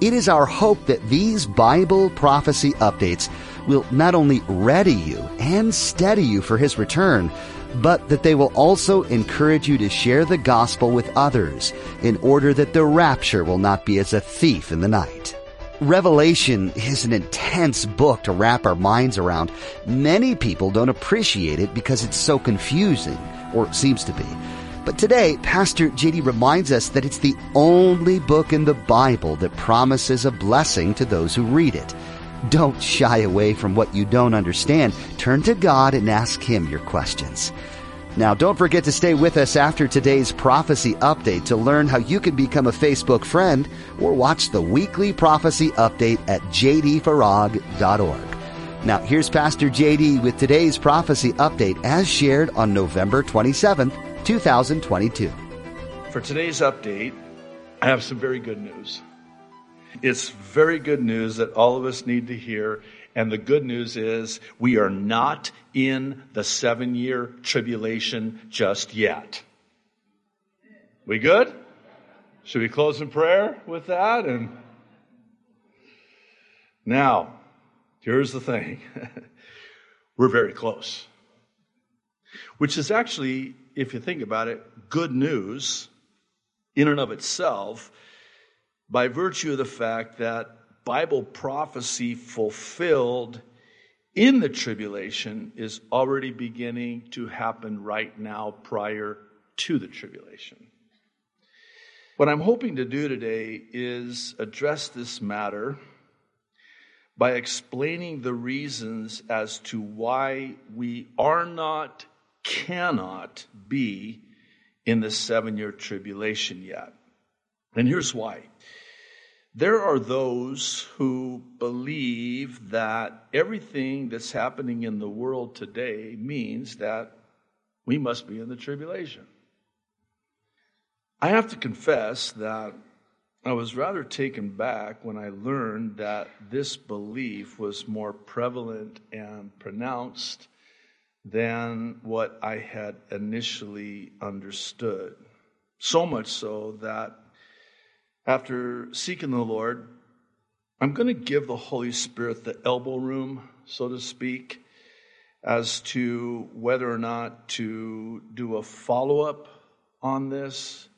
It is our hope that these Bible prophecy updates will not only ready you and steady you for His return, but that they will also encourage you to share the gospel with others in order that the rapture will not be as a thief in the night. Revelation is an intense book to wrap our minds around. Many people don't appreciate it because it's so confusing, or seems to be. But today, Pastor JD reminds us that it's the only book in the Bible that promises a blessing to those who read it. Don't shy away from what you don't understand. Turn to God and ask Him your questions. Now, don't forget to stay with us after today's prophecy update to learn how you can become a Facebook friend or watch the weekly prophecy update at jdfarag.org. Now, here's Pastor JD with today's prophecy update as shared on November 27th, 2022. For today's update, I have some very good news. It's very good news that all of us need to hear. And the good news is we are not in the seven year tribulation just yet. We good? Should we close in prayer with that? And now, here's the thing. We're very close. Which is actually if you think about it, good news in and of itself by virtue of the fact that Bible prophecy fulfilled in the tribulation is already beginning to happen right now prior to the tribulation. What I'm hoping to do today is address this matter by explaining the reasons as to why we are not cannot be in the seven year tribulation yet. And here's why. There are those who believe that everything that's happening in the world today means that we must be in the tribulation. I have to confess that I was rather taken back when I learned that this belief was more prevalent and pronounced than what I had initially understood. So much so that after seeking the Lord, I'm going to give the Holy Spirit the elbow room, so to speak, as to whether or not to do a follow up on this.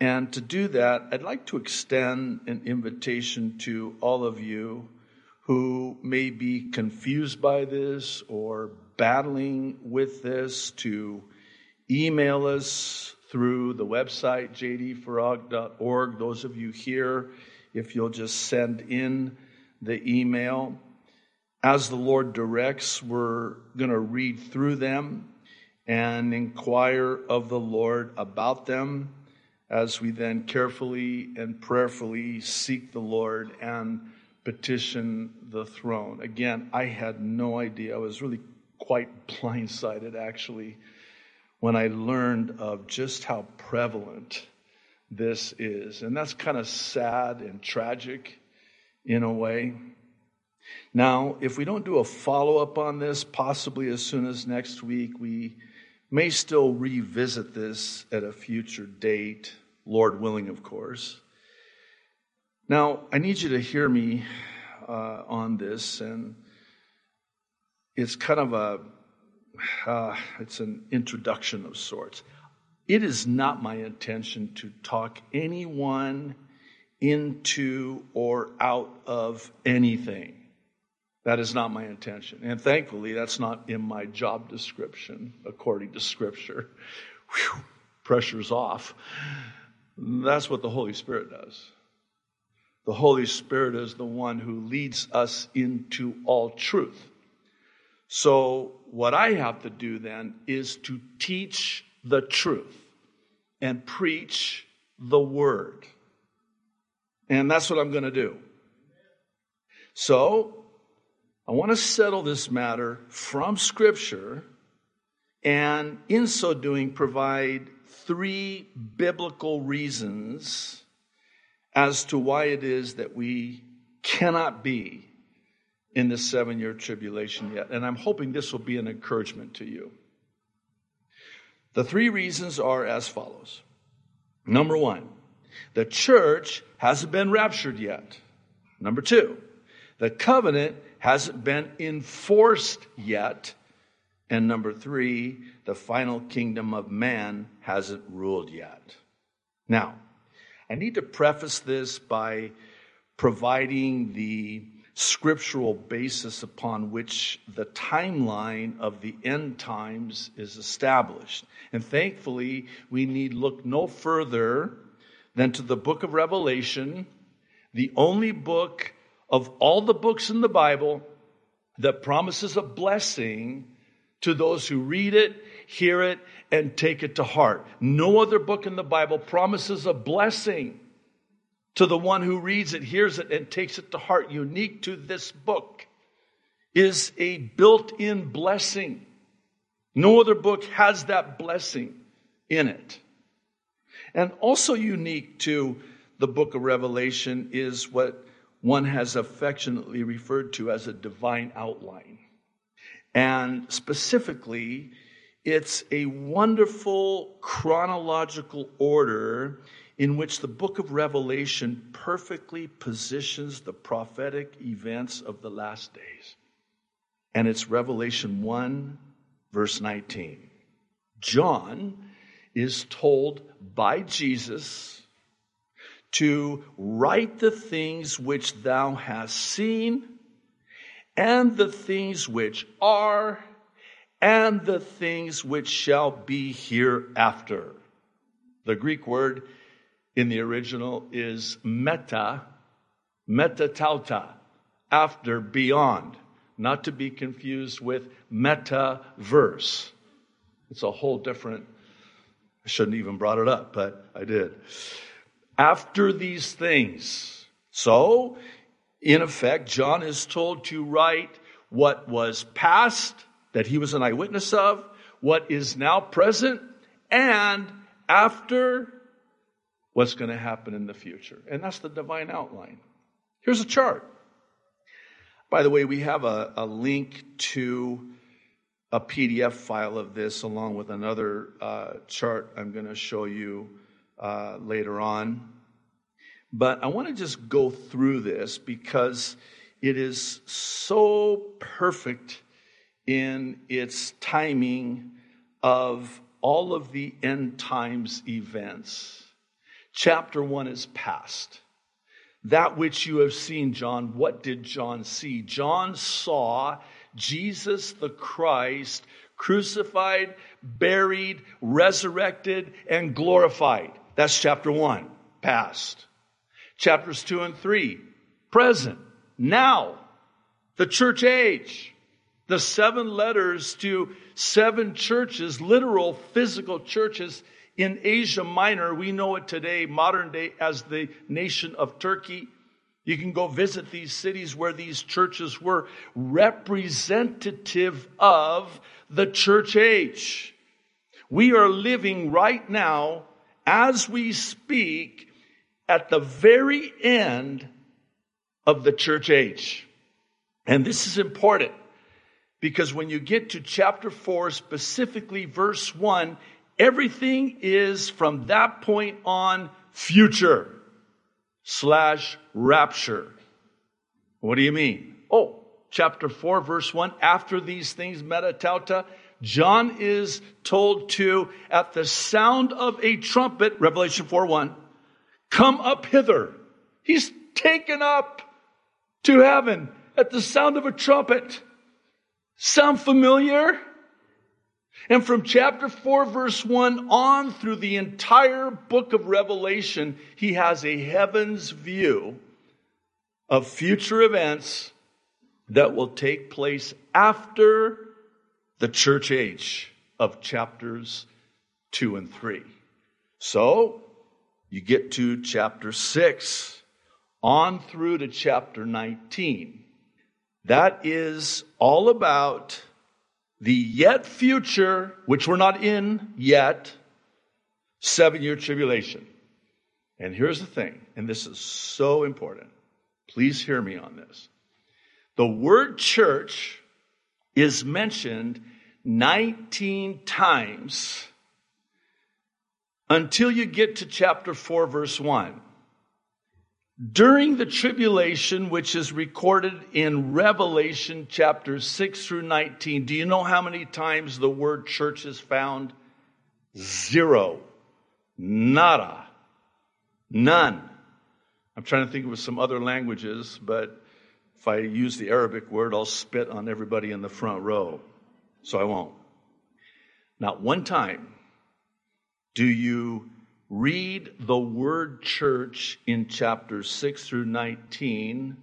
And to do that, I'd like to extend an invitation to all of you who may be confused by this or battling with this to email us through the website jdfarag.org. Those of you here, if you'll just send in the email. As the Lord directs, we're going to read through them and inquire of the Lord about them as we then carefully and prayerfully seek the Lord and petition the throne. Again, I had no idea. I was really quite blindsided actually when I learned of just how prevalent this is. And that's kind of sad and tragic in a way. Now, if we don't do a follow up on this, possibly as soon as next week, we may still revisit this at a future date, Lord willing, of course. Now, I need you to hear me uh, on this, and it's kind of a uh, it's an introduction of sorts. It is not my intention to talk anyone into or out of anything. That is not my intention. And thankfully, that's not in my job description, according to Scripture. Whew, pressure's off. That's what the Holy Spirit does. The Holy Spirit is the one who leads us into all truth. So, what I have to do then is to teach the truth and preach the word. And that's what I'm going to do. So, I want to settle this matter from Scripture and, in so doing, provide three biblical reasons as to why it is that we cannot be in this seven year tribulation yet. And I'm hoping this will be an encouragement to you. The three reasons are as follows. Number one, the church hasn't been raptured yet. Number two, the covenant hasn't been enforced yet. And number three, the final kingdom of man hasn't ruled yet. Now, I need to preface this by providing the scriptural basis upon which the timeline of the end times is established. And thankfully, we need look no further than to the book of Revelation, the only book of all the books in the Bible that promises a blessing to those who read it, hear it, and take it to heart. No other book in the Bible promises a blessing to the one who reads it, hears it, and takes it to heart, unique to this book, is a built in blessing. No other book has that blessing in it. And also unique to the book of Revelation is what one has affectionately referred to as a divine outline. And specifically, it's a wonderful chronological order in which the book of Revelation perfectly positions the prophetic events of the last days. And it's Revelation 1, verse 19. John is told by Jesus to write the things which thou hast seen, and the things which are, and the things which shall be hereafter. The Greek word in the original is meta, metatauta, after, beyond, not to be confused with metaverse. It's a whole different, I shouldn't even brought it up, but I did. After these things. So, in effect, John is told to write what was past, that he was an eyewitness of, what is now present, and after what's going to happen in the future. And that's the divine outline. Here's a chart. By the way, we have a, a link to a PDF file of this along with another uh, chart I'm going to show you uh, later on. But I want to just go through this because it is so perfect in its timing of all of the end times events. Chapter 1 is past. That which you have seen, John, what did John see? John saw Jesus the Christ crucified, buried, resurrected, and glorified. That's chapter 1, past. Chapters 2 and 3, present, now, the church age. The seven letters to seven churches, literal physical churches in Asia Minor, we know it today, modern day, as the nation of Turkey. You can go visit these cities where these churches were representative of the church age. We are living right now, as we speak, at the very end of the church age. And this is important because when you get to chapter 4, specifically verse 1, Everything is from that point on future slash rapture. What do you mean? Oh, chapter 4, verse 1. After these things, metatauta, John is told to, at the sound of a trumpet, Revelation 4 1, come up hither. He's taken up to heaven at the sound of a trumpet. Sound familiar? And from chapter 4, verse 1 on through the entire book of Revelation, he has a heaven's view of future events that will take place after the church age of chapters 2 and 3. So, you get to chapter 6 on through to chapter 19. That is all about the yet future, which we're not in yet, seven year tribulation. And here's the thing, and this is so important. Please hear me on this. The word church is mentioned 19 times until you get to chapter 4, verse 1. During the tribulation, which is recorded in Revelation chapters 6 through 19, do you know how many times the word church is found? Zero. Nada. None. I'm trying to think of some other languages, but if I use the Arabic word, I'll spit on everybody in the front row. So I won't. Not one time do you read the word church in chapters 6 through 19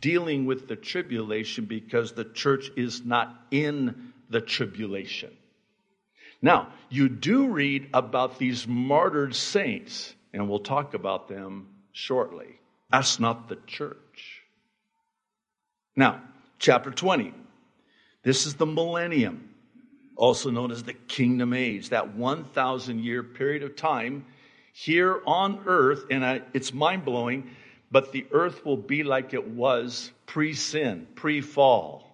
dealing with the tribulation because the church is not in the tribulation. Now, you do read about these martyred saints, and we'll talk about them shortly. That's not the church. Now, chapter 20. This is the millennium, also known as the kingdom age, that 1,000 year period of time here on earth, and I, it's mind blowing, but the earth will be like it was pre sin, pre fall,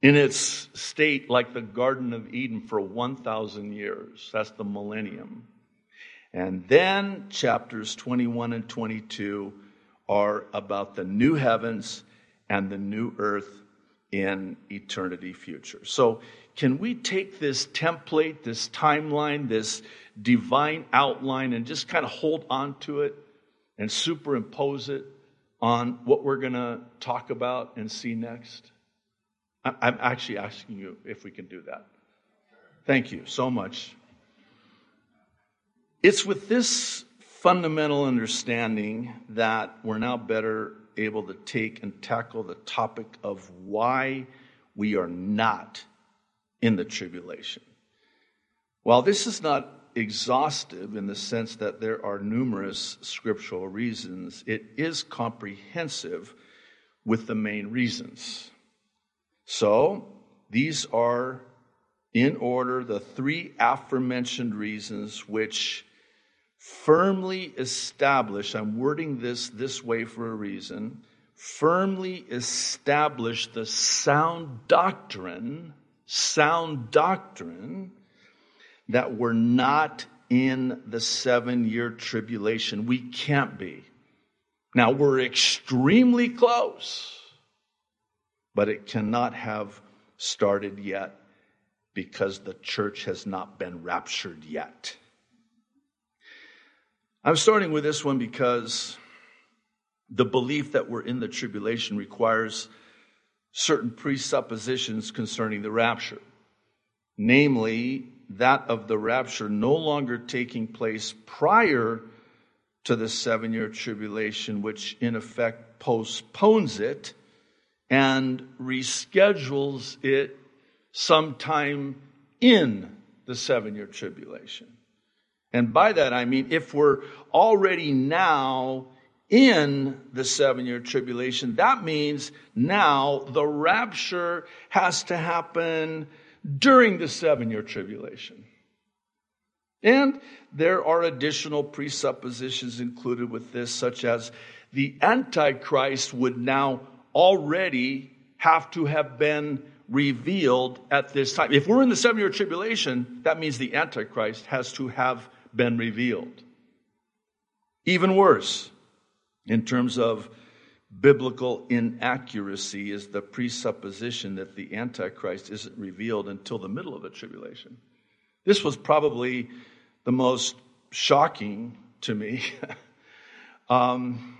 in its state like the Garden of Eden for 1,000 years. That's the millennium. And then chapters 21 and 22 are about the new heavens and the new earth in eternity future. So, can we take this template, this timeline, this divine outline, and just kind of hold on to it and superimpose it on what we're going to talk about and see next? I'm actually asking you if we can do that. Thank you so much. It's with this fundamental understanding that we're now better able to take and tackle the topic of why we are not in the tribulation. While this is not exhaustive in the sense that there are numerous scriptural reasons, it is comprehensive with the main reasons. So, these are in order the three aforementioned reasons which firmly establish, I'm wording this this way for a reason, firmly establish the sound doctrine, sound doctrine that we're not in the seven year tribulation. We can't be. Now we're extremely close, but it cannot have started yet because the church has not been raptured yet. I'm starting with this one because the belief that we're in the tribulation requires certain presuppositions concerning the rapture. Namely, that of the rapture no longer taking place prior to the seven year tribulation, which in effect postpones it and reschedules it sometime in the seven year tribulation. And by that I mean if we're already now in the seven year tribulation, that means now the rapture has to happen during the seven year tribulation. And there are additional presuppositions included with this, such as the Antichrist would now already have to have been revealed at this time. If we're in the seven year tribulation, that means the Antichrist has to have been revealed. Even worse, in terms of biblical inaccuracy, is the presupposition that the Antichrist isn't revealed until the middle of the tribulation. This was probably the most shocking to me. um,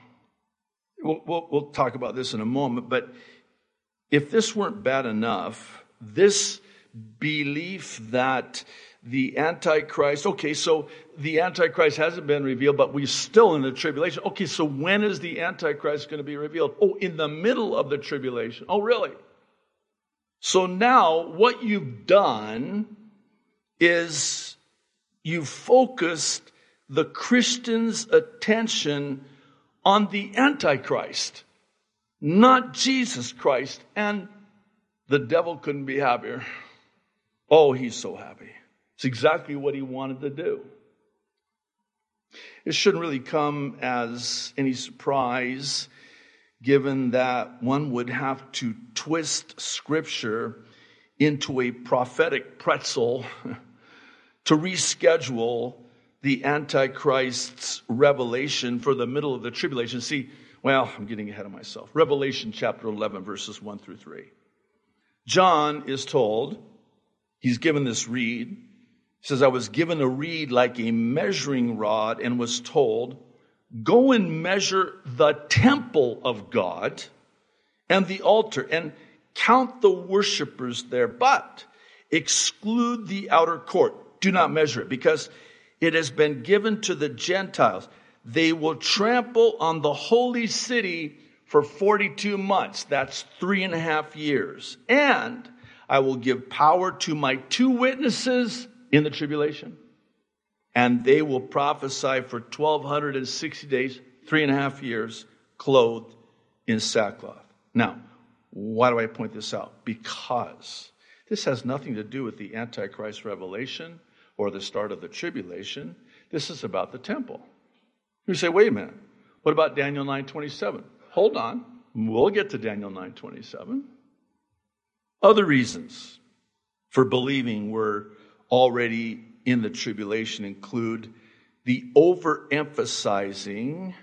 we'll, we'll, we'll talk about this in a moment, but if this weren't bad enough, this belief that the Antichrist. Okay, so the Antichrist hasn't been revealed, but we're still in the tribulation. Okay, so when is the Antichrist going to be revealed? Oh, in the middle of the tribulation. Oh, really? So now what you've done is you've focused the Christian's attention on the Antichrist, not Jesus Christ. And the devil couldn't be happier. Oh, he's so happy. It's exactly what he wanted to do. It shouldn't really come as any surprise, given that one would have to twist scripture into a prophetic pretzel to reschedule the Antichrist's revelation for the middle of the tribulation. See, well, I'm getting ahead of myself. Revelation chapter 11, verses 1 through 3. John is told, he's given this reed. Says, I was given a reed like a measuring rod and was told, Go and measure the temple of God and the altar and count the worshippers there, but exclude the outer court. Do not measure it because it has been given to the Gentiles. They will trample on the holy city for 42 months. That's three and a half years. And I will give power to my two witnesses in the tribulation. And they will prophesy for 1260 days, three and a half years, clothed in sackcloth. Now, why do I point this out? Because this has nothing to do with the Antichrist revelation or the start of the tribulation. This is about the temple. You say, wait a minute. What about Daniel 9:27? Hold on. We'll get to Daniel 9:27. Other reasons for believing we're already in the tribulation include the overemphasizing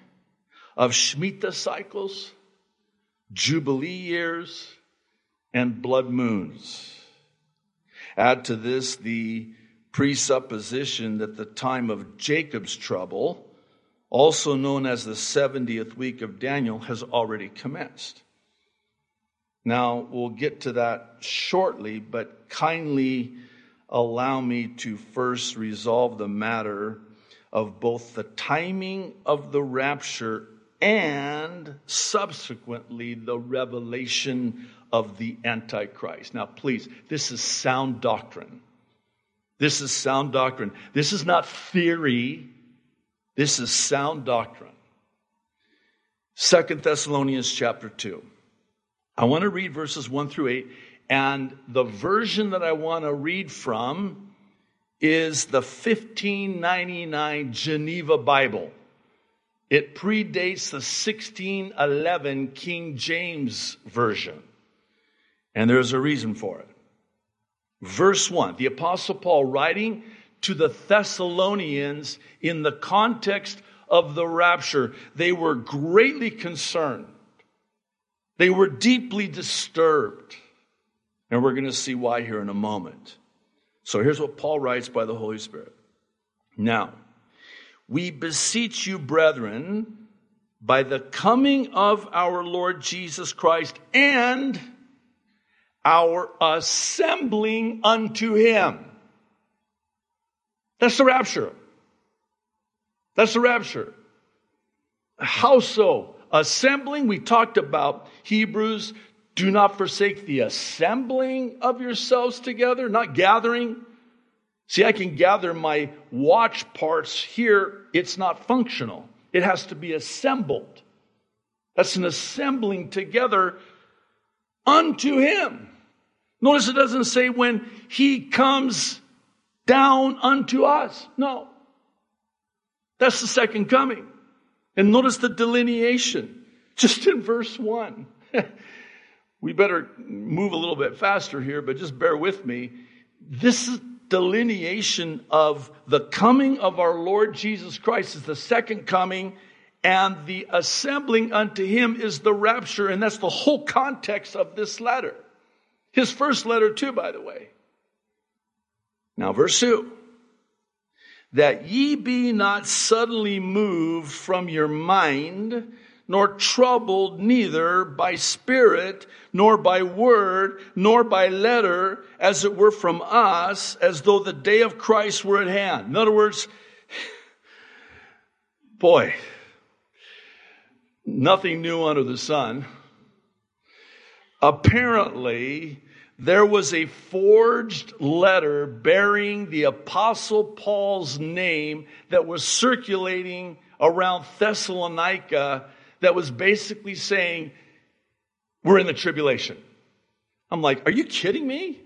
of Shemitah cycles, Jubilee years, and blood moons. Add to this the presupposition that the time of Jacob's trouble also known as the 70th week of Daniel, has already commenced. Now, we'll get to that shortly, but kindly allow me to first resolve the matter of both the timing of the rapture and subsequently the revelation of the Antichrist. Now, please, this is sound doctrine. This is sound doctrine. This is not theory. This is sound doctrine. Second Thessalonians chapter 2. I want to read verses 1 through 8, and the version that I want to read from is the 1599 Geneva Bible. It predates the 1611 King James Version. And there's a reason for it. Verse 1 The Apostle Paul writing to the Thessalonians in the context of the rapture. They were greatly concerned. They were deeply disturbed. And we're going to see why here in a moment. So here's what Paul writes by the Holy Spirit. Now, we beseech you, brethren, by the coming of our Lord Jesus Christ and our assembling unto him. That's the rapture. That's the rapture. How so? Assembling, we talked about Hebrews, do not forsake the assembling of yourselves together, not gathering. See, I can gather my watch parts here, it's not functional. It has to be assembled. That's an assembling together unto Him. Notice it doesn't say when He comes down unto us. No. That's the second coming. And notice the delineation just in verse 1. we better move a little bit faster here, but just bear with me. This delineation of the coming of our Lord Jesus Christ is the second coming, and the assembling unto him is the rapture, and that's the whole context of this letter. His first letter, too, by the way. Now, verse 2 that ye be not suddenly moved from your mind, nor troubled neither by spirit, nor by word, nor by letter, as it were from us, as though the day of Christ were at hand. In other words, boy, nothing new under the sun. Apparently, there was a forged letter bearing the Apostle Paul's name that was circulating around Thessalonica that was basically saying, we're in the tribulation. I'm like, are you kidding me?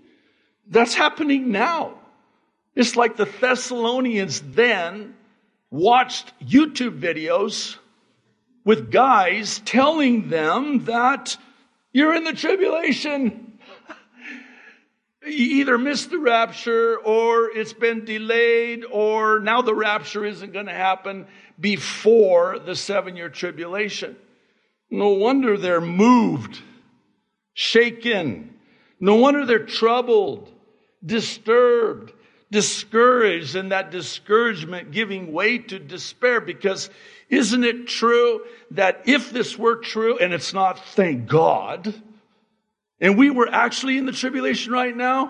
That's happening now. It's like the Thessalonians then watched YouTube videos with guys telling them that you're in the tribulation. Either missed the rapture or it's been delayed or now the rapture isn't going to happen before the seven year tribulation. No wonder they're moved, shaken. No wonder they're troubled, disturbed, discouraged, and that discouragement giving way to despair because isn't it true that if this were true, and it's not, thank God, and we were actually in the tribulation right now,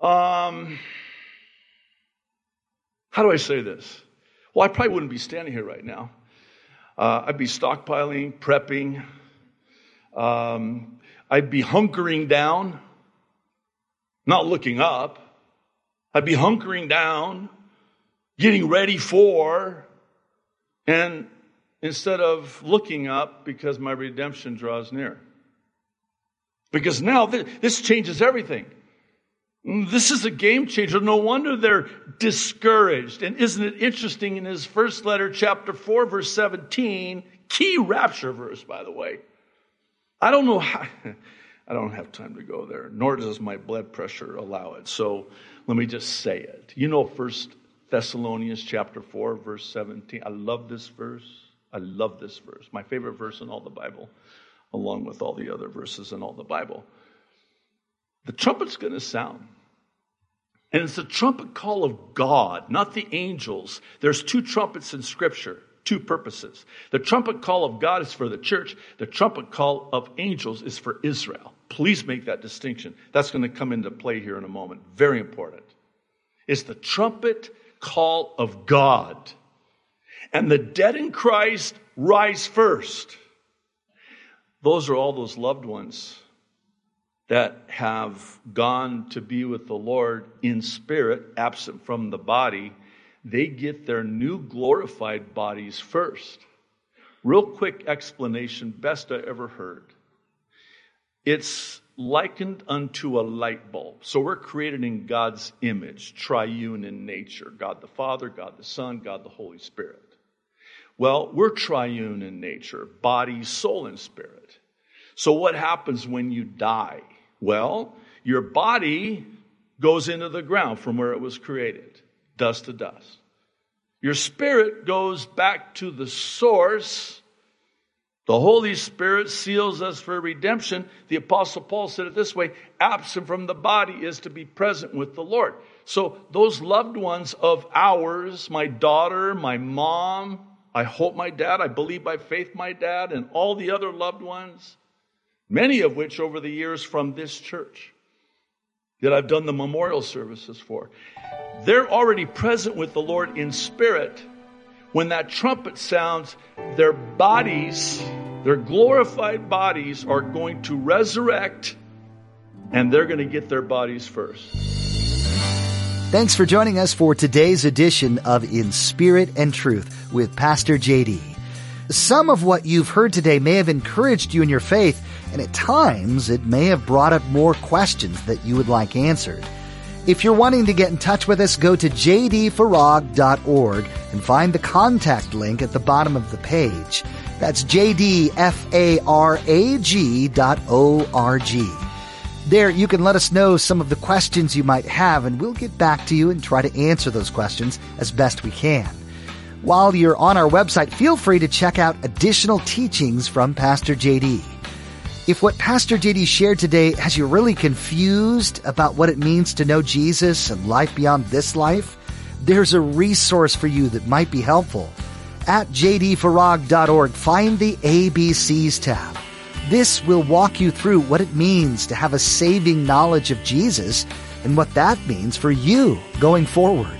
um, how do I say this? Well, I probably wouldn't be standing here right now. Uh, I'd be stockpiling, prepping. Um, I'd be hunkering down, not looking up. I'd be hunkering down, getting ready for, and instead of looking up because my redemption draws near. Because now this changes everything. Mm, this is a game changer. No wonder they're discouraged. And isn't it interesting in his first letter, chapter 4, verse 17, key rapture verse, by the way. I don't know how, I don't have time to go there, nor does my blood pressure allow it. So let me just say it. You know, First Thessalonians chapter 4, verse 17. I love this verse. I love this verse. My favorite verse in all the Bible, along with all the other verses in all the Bible. The trumpet's going to sound. And it's the trumpet call of God, not the angels. There's two trumpets in Scripture, two purposes. The trumpet call of God is for the church, the trumpet call of angels is for Israel. Please make that distinction. That's going to come into play here in a moment. Very important. It's the trumpet call of God. And the dead in Christ rise first. Those are all those loved ones that have gone to be with the Lord in spirit, absent from the body, they get their new glorified bodies first. Real quick explanation, best I ever heard. It's likened unto a light bulb. So we're created in God's image, triune in nature God the Father, God the Son, God the Holy Spirit. Well, we're triune in nature body, soul, and spirit. So what happens when you die? Well, your body goes into the ground from where it was created, dust to dust. Your spirit goes back to the source. The Holy Spirit seals us for redemption. The Apostle Paul said it this way absent from the body is to be present with the Lord. So, those loved ones of ours, my daughter, my mom, I hope my dad, I believe by faith my dad, and all the other loved ones, many of which over the years from this church that I've done the memorial services for. They're already present with the Lord in spirit. When that trumpet sounds, their bodies, their glorified bodies, are going to resurrect and they're going to get their bodies first. Thanks for joining us for today's edition of In Spirit and Truth with Pastor JD. Some of what you've heard today may have encouraged you in your faith and at times it may have brought up more questions that you would like answered. If you're wanting to get in touch with us, go to jdfarag.org and find the contact link at the bottom of the page. That's jdfarag.org. There, you can let us know some of the questions you might have, and we'll get back to you and try to answer those questions as best we can. While you're on our website, feel free to check out additional teachings from Pastor JD. If what Pastor JD shared today has you really confused about what it means to know Jesus and life beyond this life, there's a resource for you that might be helpful. At jdfarag.org, find the ABCs tab. This will walk you through what it means to have a saving knowledge of Jesus and what that means for you going forward.